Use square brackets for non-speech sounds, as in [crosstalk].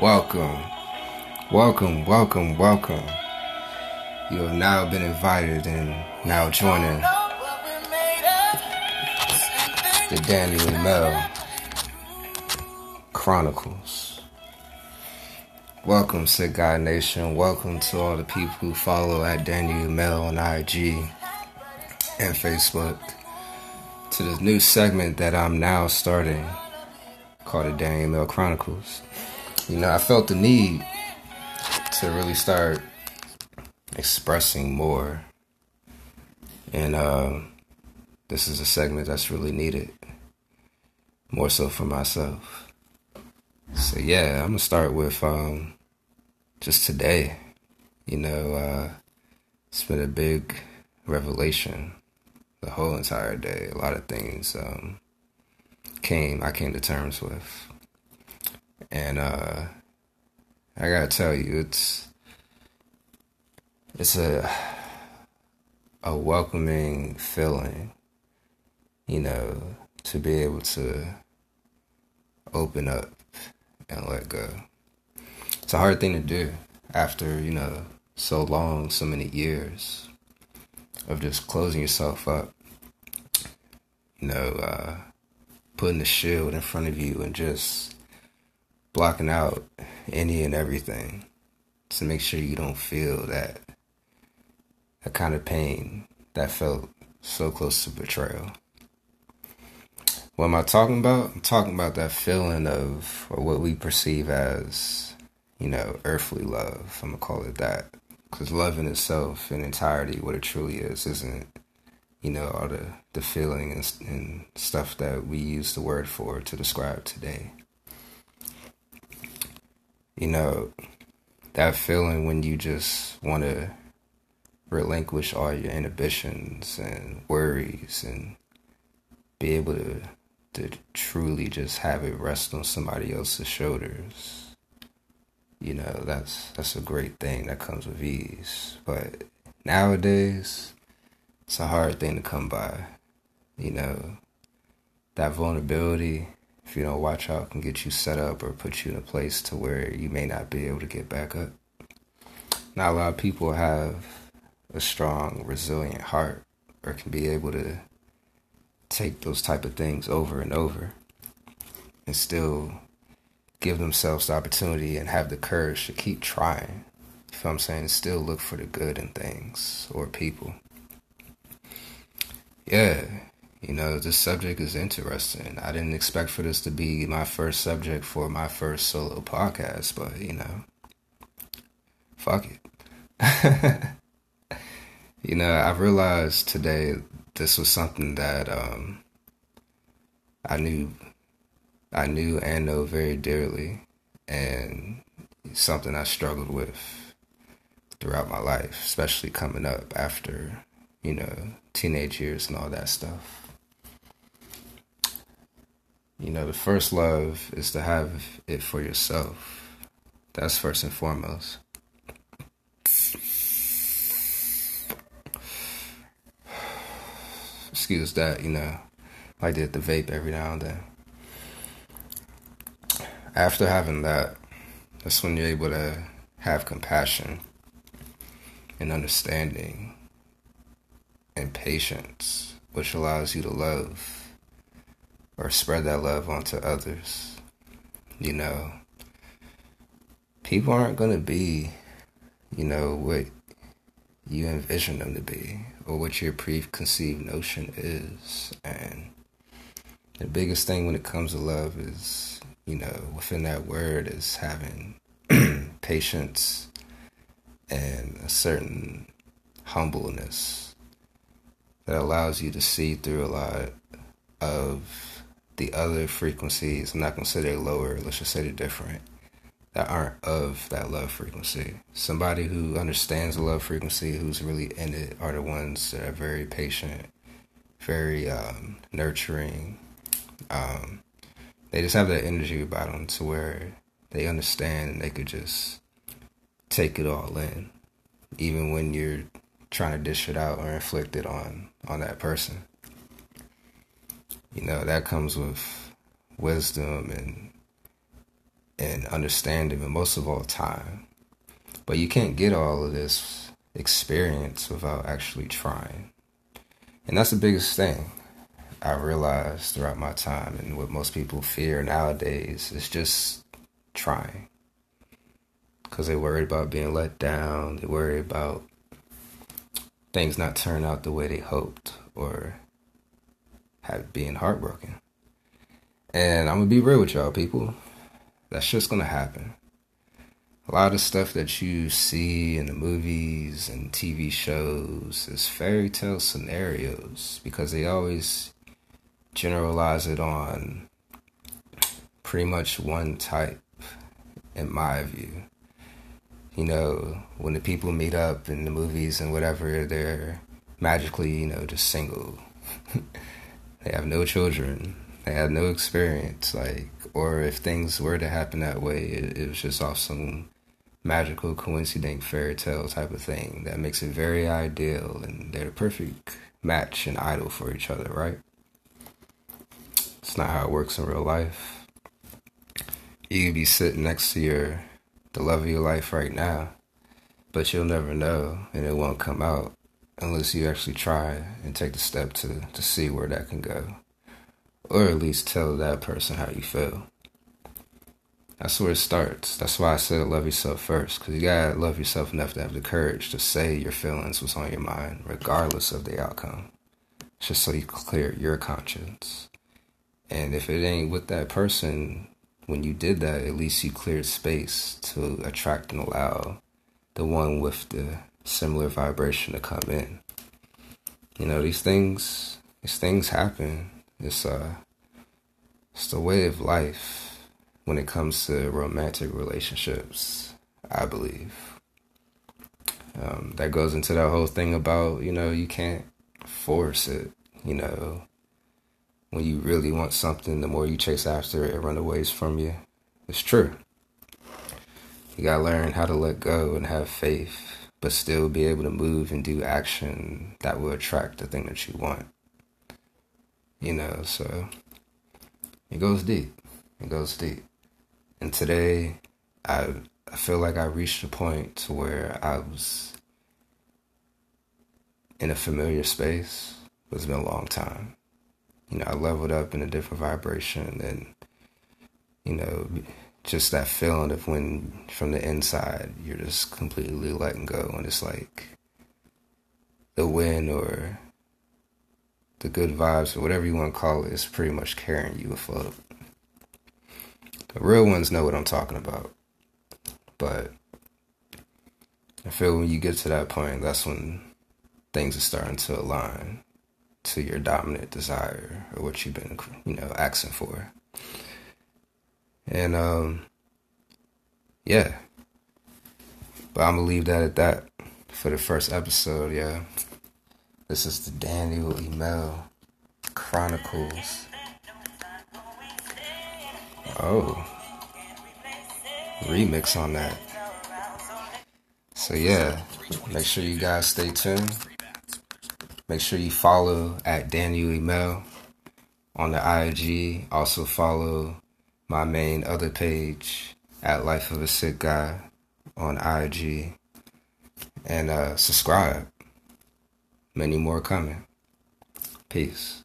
welcome, welcome, welcome, welcome. You have now been invited and now joining the Daniel Mel Chronicles. Welcome, Sick Guy Nation. Welcome to all the people who follow at Daniel Mel on IG and Facebook to this new segment that I'm now starting called the Daniel Mel Chronicles. You know, I felt the need to really start expressing more. And um, this is a segment that's really needed, more so for myself. So, yeah, I'm going to start with um, just today. You know, uh, it's been a big revelation the whole entire day. A lot of things um, came, I came to terms with. And uh, I gotta tell you, it's it's a a welcoming feeling, you know, to be able to open up and let go. It's a hard thing to do after, you know, so long, so many years of just closing yourself up, you know, uh, putting the shield in front of you and just blocking out any and everything to make sure you don't feel that a kind of pain that felt so close to betrayal. What am I talking about? I'm talking about that feeling of, or what we perceive as, you know, earthly love. I'm gonna call it that, because love in itself, in entirety, what it truly is, isn't, you know, all the the feeling and, and stuff that we use the word for to describe today. You know, that feeling when you just want to relinquish all your inhibitions and worries and be able to to truly just have it rest on somebody else's shoulders. You know, that's that's a great thing that comes with ease. But nowadays, it's a hard thing to come by. You know, that vulnerability, if you don't watch out, can get you set up or put you in a place to where you may not be able to get back up. Not a lot of people have a strong, resilient heart or can be able to take those type of things over and over and still give themselves the opportunity and have the courage to keep trying. You what I'm saying? Still look for the good in things or people. Yeah, you know, this subject is interesting. I didn't expect for this to be my first subject for my first solo podcast, but you know, fuck it. [laughs] You know, I realized today this was something that um, I knew, I knew and know very dearly, and something I struggled with throughout my life, especially coming up after, you know, teenage years and all that stuff. You know, the first love is to have it for yourself. That's first and foremost. [sighs] excuse that, you know, I did the vape every now and then. After having that, that's when you're able to have compassion and understanding and patience, which allows you to love or spread that love onto others. You know, people aren't going to be, you know, what you envision them to be or what your preconceived notion is. And the biggest thing when it comes to love is, you know, within that word is having [clears throat] patience and a certain humbleness that allows you to see through a lot of the other frequencies. I'm not to say they're lower, let's just say they're different that aren't of that love frequency. Somebody who understands the love frequency, who's really in it, are the ones that are very patient, very um, nurturing. Um, they just have that energy about them to where they understand and they could just take it all in, even when you're trying to dish it out or inflict it on on that person. You know that comes with wisdom and and understanding, and most of all, time. But you can't get all of this experience without actually trying. And that's the biggest thing I realized throughout my time, and what most people fear nowadays is just trying. Because they worry about being let down, they worry about things not turn out the way they hoped, or have being heartbroken. And I'm gonna be real with y'all, people. That's just gonna happen. A lot of stuff that you see in the movies and TV shows is fairy tale scenarios because they always generalize it on pretty much one type, in my view. You know, when the people meet up in the movies and whatever, they're magically, you know, just single. [laughs] they have no children they had no experience, like, or if things were to happen that way, it, it was just off some magical, coincident fairy tale type of thing that makes it very ideal, and they're the perfect match and idol for each other, right? It's not how it works in real life. You could be sitting next to your the love of your life right now, but you'll never know, and it won't come out unless you actually try and take the step to to see where that can go or at least tell that person how you feel. That's where it starts. That's why I said love yourself first, because you gotta love yourself enough to have the courage to say your feelings, what's on your mind, regardless of the outcome. Just so you clear your conscience. And if it ain't with that person, when you did that, at least you cleared space to attract and allow the one with the similar vibration to come in. You know, these things, these things happen it's uh, it's the way of life when it comes to romantic relationships. I believe um, that goes into that whole thing about you know you can't force it. You know, when you really want something, the more you chase after it, it runs away from you. It's true. You gotta learn how to let go and have faith, but still be able to move and do action that will attract the thing that you want. You know, so it goes deep. It goes deep. And today, I I feel like I reached a point to where I was in a familiar space. It's been a long time. You know, I leveled up in a different vibration and you know, just that feeling of when from the inside you're just completely letting go and it's like the wind or the good vibes or whatever you want to call it is pretty much carrying you afloat. The real ones know what I'm talking about. But I feel when you get to that point, that's when things are starting to align to your dominant desire or what you've been, you know, asking for. And um yeah. But I'm gonna leave that at that for the first episode, yeah. This is the Daniel Email Chronicles. Oh, remix on that. So, yeah, make sure you guys stay tuned. Make sure you follow at Daniel Email on the IG. Also, follow my main other page at Life of a Sick Guy on IG. And uh, subscribe. Many more coming. Peace.